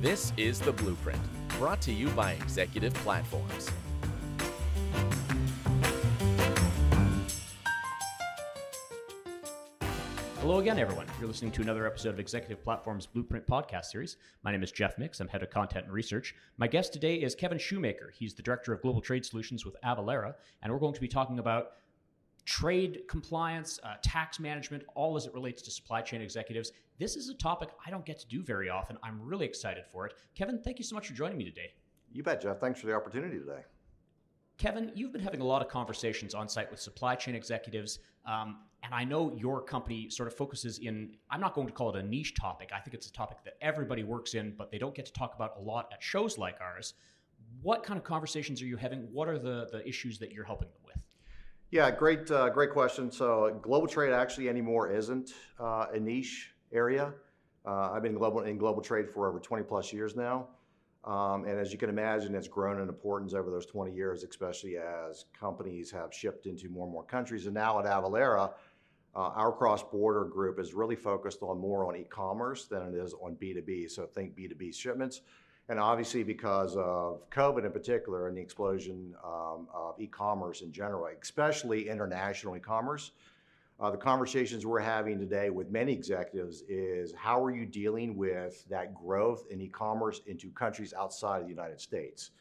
This is The Blueprint, brought to you by Executive Platforms. Hello again, everyone. You're listening to another episode of Executive Platform's Blueprint podcast series. My name is Jeff Mix. I'm head of content and research. My guest today is Kevin Shoemaker. He's the director of global trade solutions with Avalara, and we're going to be talking about trade compliance, uh, tax management, all as it relates to supply chain executives. This is a topic I don't get to do very often. I'm really excited for it. Kevin, thank you so much for joining me today. You bet, Jeff. Thanks for the opportunity today. Kevin, you've been having a lot of conversations on site with supply chain executives. Um, and I know your company sort of focuses in, I'm not going to call it a niche topic. I think it's a topic that everybody works in, but they don't get to talk about a lot at shows like ours. What kind of conversations are you having? What are the, the issues that you're helping them with? Yeah, great, uh, great question. So, global trade actually anymore isn't uh, a niche area. Uh, I've been global in global trade for over 20 plus years now, um, and as you can imagine, it's grown in importance over those 20 years, especially as companies have shipped into more and more countries. And now at Avalara, uh, our cross-border group is really focused on more on e-commerce than it is on B2B. So think B2B shipments. And obviously because of COVID in particular and the explosion um, of e-commerce in general, especially international e-commerce, uh, the conversations we're having today with many executives is how are you dealing with that growth in e-commerce into countries outside of the United States?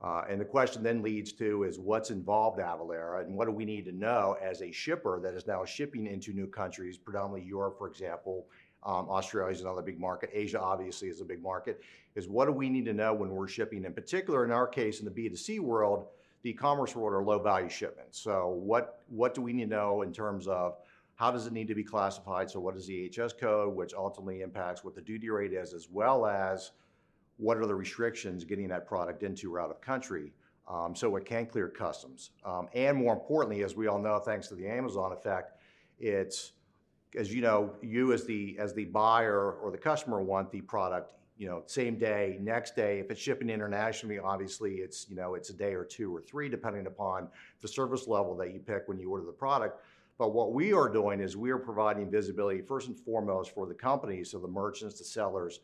Uh, and the question then leads to is what's involved Avalara and what do we need to know as a shipper that is now shipping into new countries, predominantly Europe, for example. Um, Australia is another big market. Asia obviously is a big market. Is what do we need to know when we're shipping? In particular, in our case, in the B2C world, the e-commerce world are low value shipments. So what what do we need to know in terms of how does it need to be classified? So what is the HS code, which ultimately impacts what the duty rate is, as well as what are the restrictions getting that product into or out of country um, so it can clear customs. Um, and more importantly, as we all know, thanks to the Amazon effect, it's as you know, you as the as the buyer or the customer want the product, you know, same day, next day. If it's shipping internationally, obviously it's you know it's a day or two or three, depending upon the service level that you pick when you order the product. But what we are doing is we are providing visibility first and foremost for the companies, so the merchants, the sellers,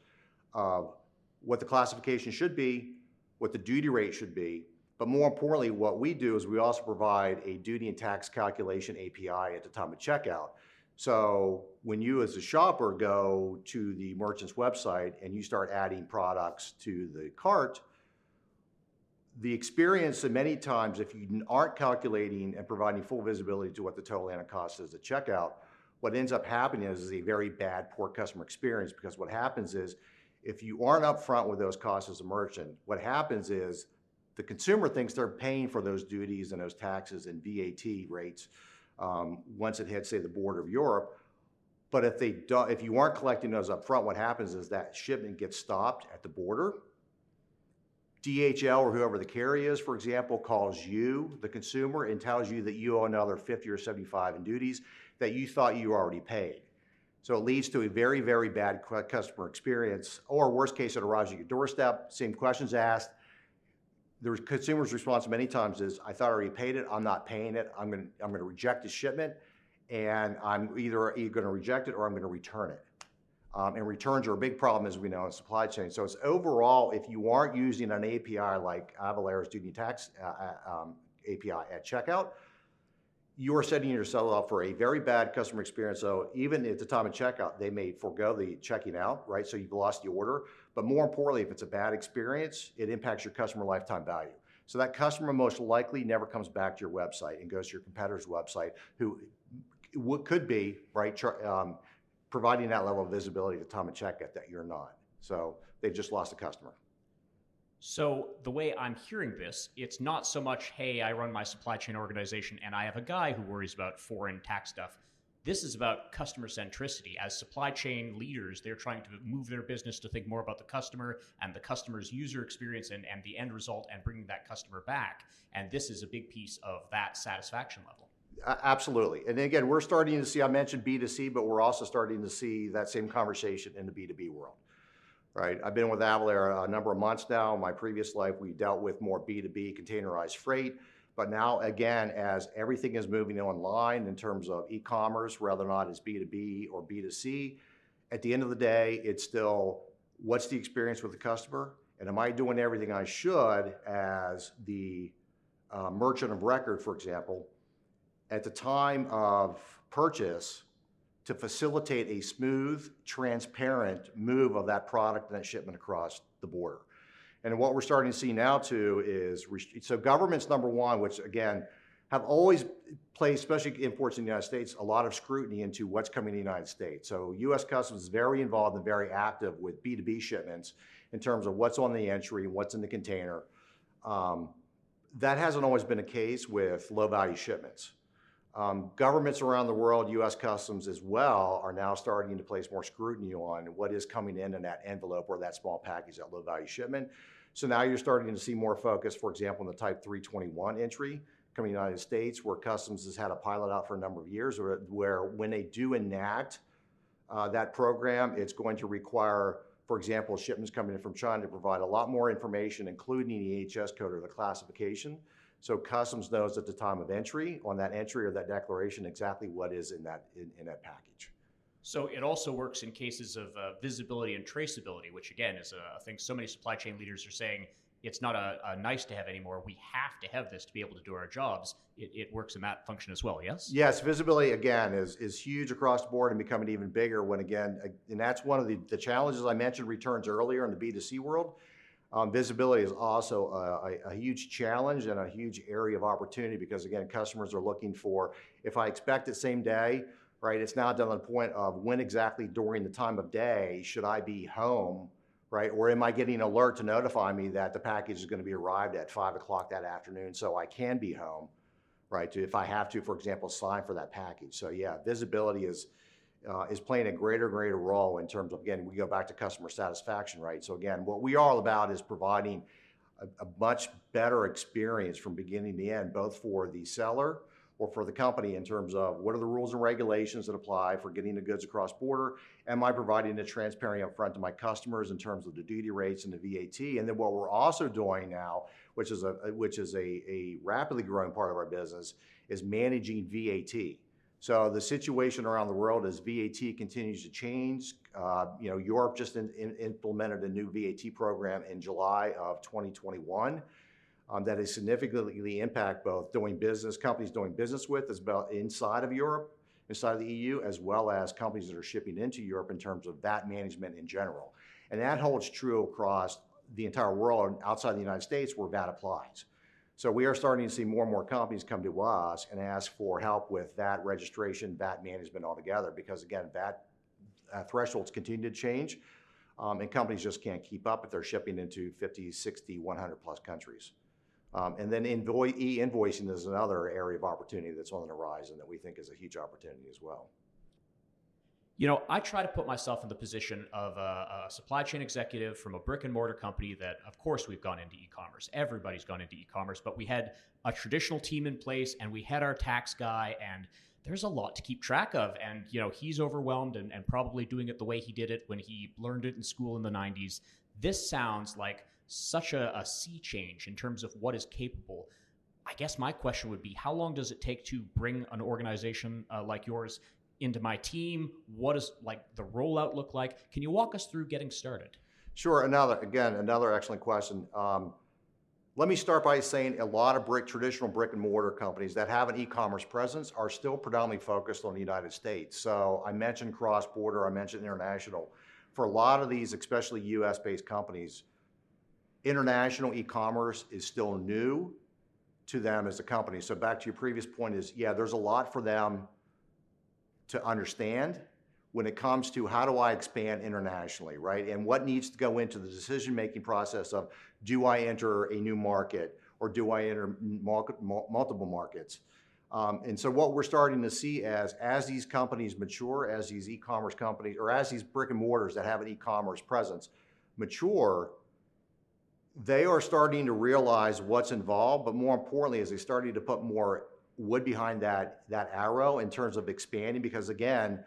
of what the classification should be, what the duty rate should be, but more importantly, what we do is we also provide a duty and tax calculation API at the time of checkout. So when you as a shopper go to the merchant's website and you start adding products to the cart, the experience that many times if you aren't calculating and providing full visibility to what the total landed cost is at checkout, what ends up happening is a very bad, poor customer experience because what happens is if you aren't upfront with those costs as a merchant, what happens is the consumer thinks they're paying for those duties and those taxes and VAT rates um, once it hits, say, the border of Europe. But if they do, if you aren't collecting those up front, what happens is that shipment gets stopped at the border. DHL or whoever the carrier is, for example, calls you, the consumer, and tells you that you owe another 50 or 75 in duties that you thought you already paid. So it leads to a very, very bad customer experience, or worst case, it arrives at your doorstep, same questions asked, the consumer's response many times is, I thought I already paid it, I'm not paying it, I'm gonna, I'm gonna reject the shipment, and I'm either, gonna reject it or I'm gonna return it. Um, and returns are a big problem, as we know, in supply chain. So it's overall, if you aren't using an API like Avalara's Duty Tax uh, uh um, API at checkout, you are setting yourself up for a very bad customer experience. So even at the time of checkout, they may forego the checking out, right? So you've lost the order. But more importantly, if it's a bad experience, it impacts your customer lifetime value. So that customer most likely never comes back to your website and goes to your competitor's website, who could be right um, providing that level of visibility the time of checkout that you're not. So they've just lost a customer. So, the way I'm hearing this, it's not so much, hey, I run my supply chain organization and I have a guy who worries about foreign tax stuff. This is about customer centricity. As supply chain leaders, they're trying to move their business to think more about the customer and the customer's user experience and, and the end result and bringing that customer back. And this is a big piece of that satisfaction level. Absolutely. And again, we're starting to see, I mentioned B2C, but we're also starting to see that same conversation in the B2B world right? I've been with Avalara a number of months now. My previous life, we dealt with more B2B containerized freight. But now, again, as everything is moving online in terms of e-commerce, whether or not it's B2B or B2C, at the end of the day, it's still what's the experience with the customer, and am I doing everything I should as the uh, merchant of record, for example, at the time of purchase to facilitate a smooth, transparent move of that product and that shipment across the border. And what we're starting to see now too is so government's number one, which again have always placed, especially imports in the United States, a lot of scrutiny into what's coming to the United States. So U.S. Customs is very involved and very active with B2B shipments in terms of what's on the entry, what's in the container. Um, that hasn't always been the case with low value shipments. Um, governments around the world, U.S. Customs as well, are now starting to place more scrutiny on what is coming in in that envelope or that small package, that low value shipment. So now you're starting to see more focus, for example, in the Type 321 entry coming to the United States, where Customs has had a pilot out for a number of years, where, where when they do enact uh, that program, it's going to require, for example, shipments coming in from China to provide a lot more information, including the EHS code or the classification so customs knows at the time of entry, on that entry or that declaration, exactly what is in that, in, in that package. So it also works in cases of uh, visibility and traceability, which again is a thing so many supply chain leaders are saying it's not a, a, nice to have anymore. We have to have this to be able to do our jobs. It, it, works in that function as well. Yes. Yes, visibility again is is huge across the board and becoming even bigger. When again, and that's one of the, the challenges I mentioned returns earlier in the B two C world. Um, visibility is also a, a, a, huge challenge and a huge area of opportunity because again, customers are looking for, if I expect it same day, right, it's now done to the point of when exactly during the time of day should I be home, right? Or am I getting an alert to notify me that the package is going to be arrived at five o'clock that afternoon so I can be home, right? To, if I have to, for example, sign for that package. So yeah, visibility is, uh, is playing a greater, greater role in terms of, again, we go back to customer satisfaction, right? So again, what we are all about is providing a, a much better experience from beginning to end, both for the seller or for the company in terms of what are the rules and regulations that apply for getting the goods across border? Am I providing a transparent upfront to my customers in terms of the duty rates and the VAT? And then what we're also doing now, which is a which is a, a rapidly growing part of our business, is managing VAT. So the situation around the world as VAT continues to change. Uh, you know, Europe just in, in implemented a new VAT program in July of 2021 um, that has significantly impact both doing business companies doing business with as well inside of Europe, inside of the EU, as well as companies that are shipping into Europe in terms of VAT management in general. And that holds true across the entire world outside the United States where VAT applies. So we are starting to see more and more companies come to us and ask for help with that registration, VAT management altogether, because again, VAT uh, thresholds continue to change, um, and companies just can't keep up if they're shipping into 50, 60, 100 plus countries. Um, and then e-invoicing is another area of opportunity that's on the horizon that we think is a huge opportunity as well. You know, I try to put myself in the position of a, a, supply chain executive from a brick and mortar company that, of course, we've gone into e commerce. Everybody's gone into e commerce, but we had a traditional team in place and we had our tax guy, and there's a lot to keep track of. And, you know, he's overwhelmed and, and probably doing it the way he did it when he learned it in school in the 90s. This sounds like such a, a sea change in terms of what is capable. I guess my question would be how long does it take to bring an organization uh, like yours into my team? What does like the rollout look like? Can you walk us through getting started? Sure. Another again, another excellent question. Um, let me start by saying a lot of brick, traditional brick and mortar companies that have an e-commerce presence are still predominantly focused on the United States. So I mentioned cross-border, I mentioned international. For a lot of these, especially U.S.-based companies, international e-commerce is still new to them as a company. So back to your previous point is, yeah, there's a lot for them to understand when it comes to how do I expand internationally, right? And what needs to go into the decision making process of do I enter a new market or do I enter multiple markets? Um, and so what we're starting to see as as these companies mature, as these e-commerce companies or as these brick and mortars that have an e-commerce presence mature, they are starting to realize what's involved, but more importantly, as they starting to put more wood behind that that arrow in terms of expanding because again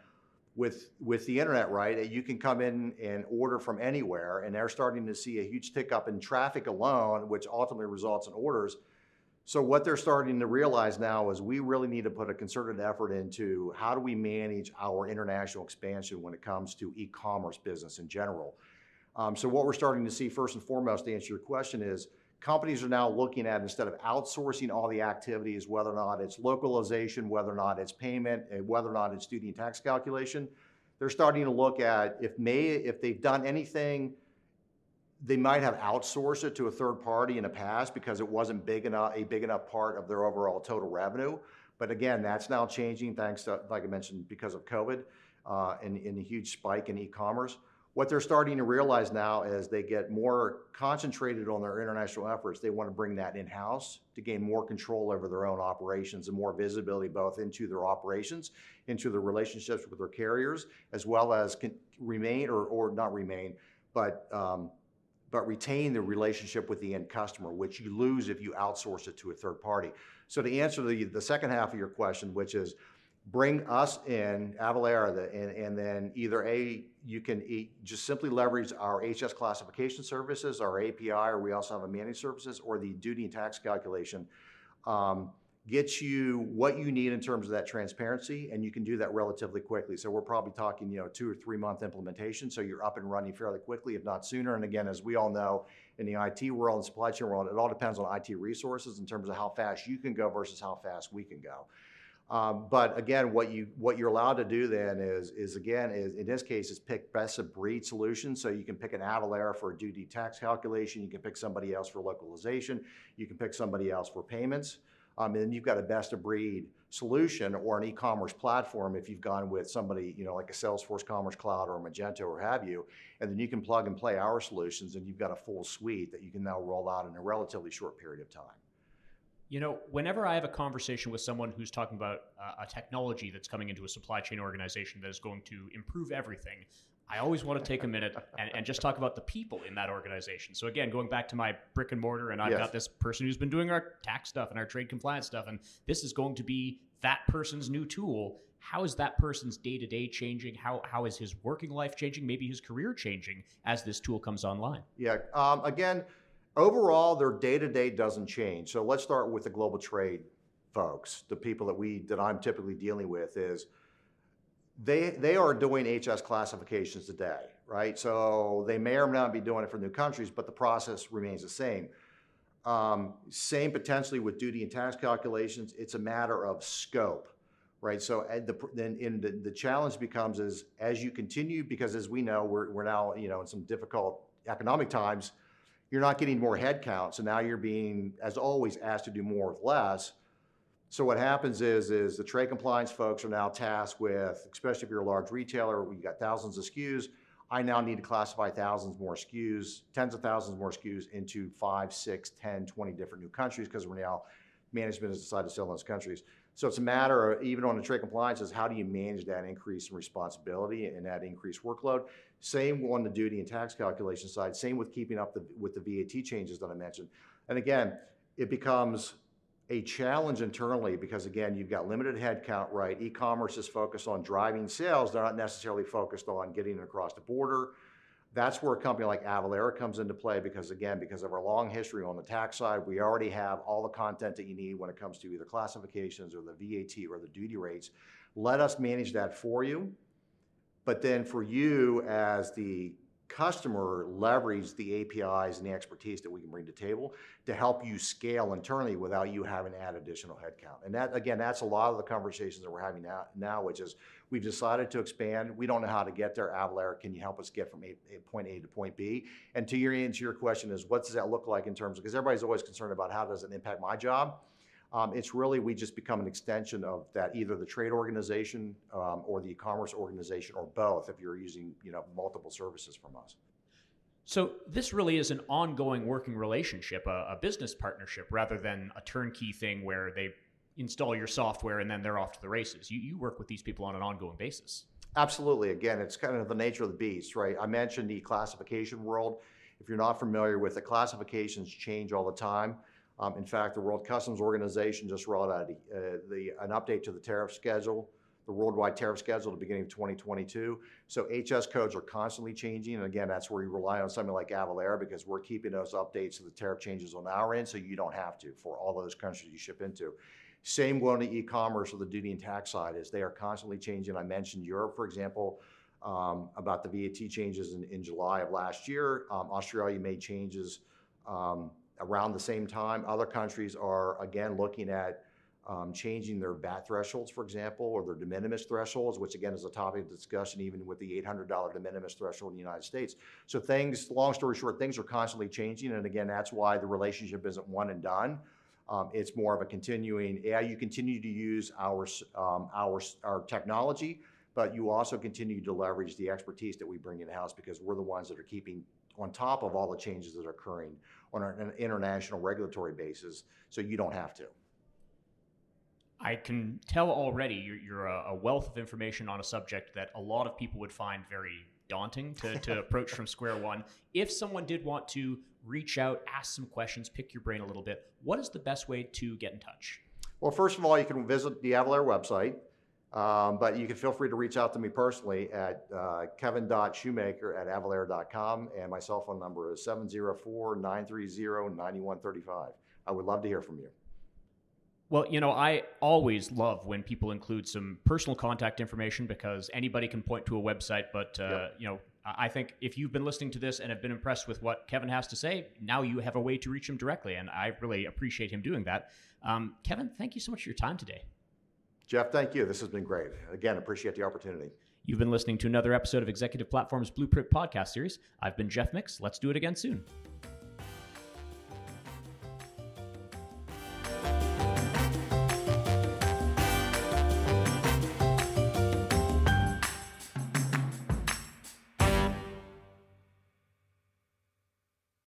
with with the internet right you can come in and order from anywhere and they're starting to see a huge tick up in traffic alone which ultimately results in orders. So what they're starting to realize now is we really need to put a concerted effort into how do we manage our international expansion when it comes to e-commerce business in general. Um, so what we're starting to see first and foremost to answer your question is companies are now looking at instead of outsourcing all the activities, whether or not it's localization, whether or not it's payment, whether or not it's and tax calculation, they're starting to look at if may if they've done anything they might have outsourced it to a third party in the past because it wasn't big enough a big enough part of their overall total revenue. But again that's now changing thanks to like i mentioned because of covid uh, and, and a huge spike in e-commerce what they're starting to realize now is they get more concentrated on their international efforts they want to bring that in-house to gain more control over their own operations and more visibility both into their operations into the relationships with their carriers as well as remain or, or not remain but um, but retain the relationship with the end customer, which you lose if you outsource it to a third party. So to answer the, the second half of your question, which is bring us in, Avalara, and, and then either A, you can just simply leverage our HS classification services, our API, or we also have a managed services, or the duty and tax calculation. Um, gets you what you need in terms of that transparency, and you can do that relatively quickly. So we're probably talking, you know, two or three month implementation. So you're up and running fairly quickly, if not sooner. And again, as we all know, in the IT world and supply chain world, it all depends on IT resources in terms of how fast you can go versus how fast we can go. Um, but again, what you what you're allowed to do then is is again is in this case is pick best of breed solutions. So you can pick an Avalara for a duty tax calculation. You can pick somebody else for localization. You can pick somebody else for payments. Um, and then you've got a best of breed solution or an e-commerce platform if you've gone with somebody, you know, like a Salesforce Commerce Cloud or Magento or have you, and then you can plug and play our solutions and you've got a full suite that you can now roll out in a relatively short period of time. You know, whenever I have a conversation with someone who's talking about uh, a technology that's coming into a supply chain organization that is going to improve everything, I always want to take a minute and, and, just talk about the people in that organization. So again, going back to my brick and mortar, and I've yes. got this person who's been doing our tax stuff and our trade compliance stuff, and this is going to be that person's new tool. How is that person's day to day changing? How how is his working life changing? Maybe his career changing as this tool comes online. Yeah. Um, again, overall, their day to day doesn't change. So let's start with the global trade folks, the people that we that I'm typically dealing with is they they are doing HS classifications today, right? So they may or may not be doing it for new countries, but the process remains the same. Um, same potentially with duty and tax calculations. It's a matter of scope, right? So the, then in the, the challenge becomes is as you continue, because as we know, we're, we're now you know in some difficult economic times, you're not getting more headcount, so now you're being, as always, asked to do more with less. So what happens is, is the trade compliance folks are now tasked with, especially if you're a large retailer, you've got thousands of SKUs. I now need to classify thousands more SKUs, tens of thousands more SKUs into five, six, 10, 20 different new countries because we're now, management has decided to sell in those countries. So it's a matter of, even on the trade compliance, is how do you manage that increase in responsibility and that increased workload? Same on the duty and tax calculation side, same with keeping up the, with the VAT changes that I mentioned. And again, it becomes a challenge internally because again, you've got limited headcount, right? E-commerce is focused on driving sales. They're not necessarily focused on getting across the border. That's where a company like Avalara comes into play because again, because of our long history on the tax side, we already have all the content that you need when it comes to either classifications or the VAT or the duty rates. Let us manage that for you. But then for you as the customer leverage the APIs and the expertise that we can bring to table to help you scale internally without you having to add additional headcount. And that, again, that's a lot of the conversations that we're having now, now which is we've decided to expand. We don't know how to get there. Avalara, can you help us get from a, a point A to point B? And to your answer, your question is, what does that look like in terms of, because everybody's always concerned about how does it impact my job? Um, it's really, we just become an extension of that, either the trade organization um, or the e-commerce organization or both if you're using, you know, multiple services from us. So this really is an ongoing working relationship, a, a business partnership, rather than a turnkey thing where they install your software and then they're off to the races. You, you work with these people on an ongoing basis. Absolutely. Again, it's kind of the nature of the beast, right? I mentioned the classification world. If you're not familiar with it, classifications change all the time. Um, in fact, the World Customs Organization just rolled out uh, the, an update to the tariff schedule, the worldwide tariff schedule at the beginning of 2022. So HS codes are constantly changing. And again, that's where you rely on something like Avalara because we're keeping those updates to the tariff changes on our end so you don't have to for all those countries you ship into. Same going to e-commerce or the duty and tax side is they are constantly changing. I mentioned Europe, for example. um, about the VAT changes in, in July of last year. Um, Australia made changes um, around the same time. Other countries are, again, looking at um, changing their VAT thresholds, for example, or their de minimis thresholds, which again is a topic of discussion even with the $800 de minimis threshold in the United States. So things, long story short, things are constantly changing. And again, that's why the relationship isn't one and done. Um, it's more of a continuing, yeah, you continue to use our, um, our, our technology, but you also continue to leverage the expertise that we bring in-house because we're the ones that are keeping on top of all the changes that are occurring on an international regulatory basis, so you don't have to. I can tell already you're, you're a, wealth of information on a subject that a lot of people would find very daunting to, to approach from square one. If someone did want to reach out, ask some questions, pick your brain a little bit, what is the best way to get in touch? Well, first of all, you can visit the Avalara website, um, but you can feel free to reach out to me personally at uh, kevin.shoemaker at avalara.com, and my cell phone number is 704 930 9135. I would love to hear from you. Well, you know, I always love when people include some personal contact information because anybody can point to a website. But, uh, yep. you know, I think if you've been listening to this and have been impressed with what Kevin has to say, now you have a way to reach him directly. And I really appreciate him doing that. Um, Kevin, thank you so much for your time today. Jeff, thank you. This has been great. Again, appreciate the opportunity. You've been listening to another episode of Executive Platform's Blueprint Podcast Series. I've been Jeff Mix. Let's do it again soon.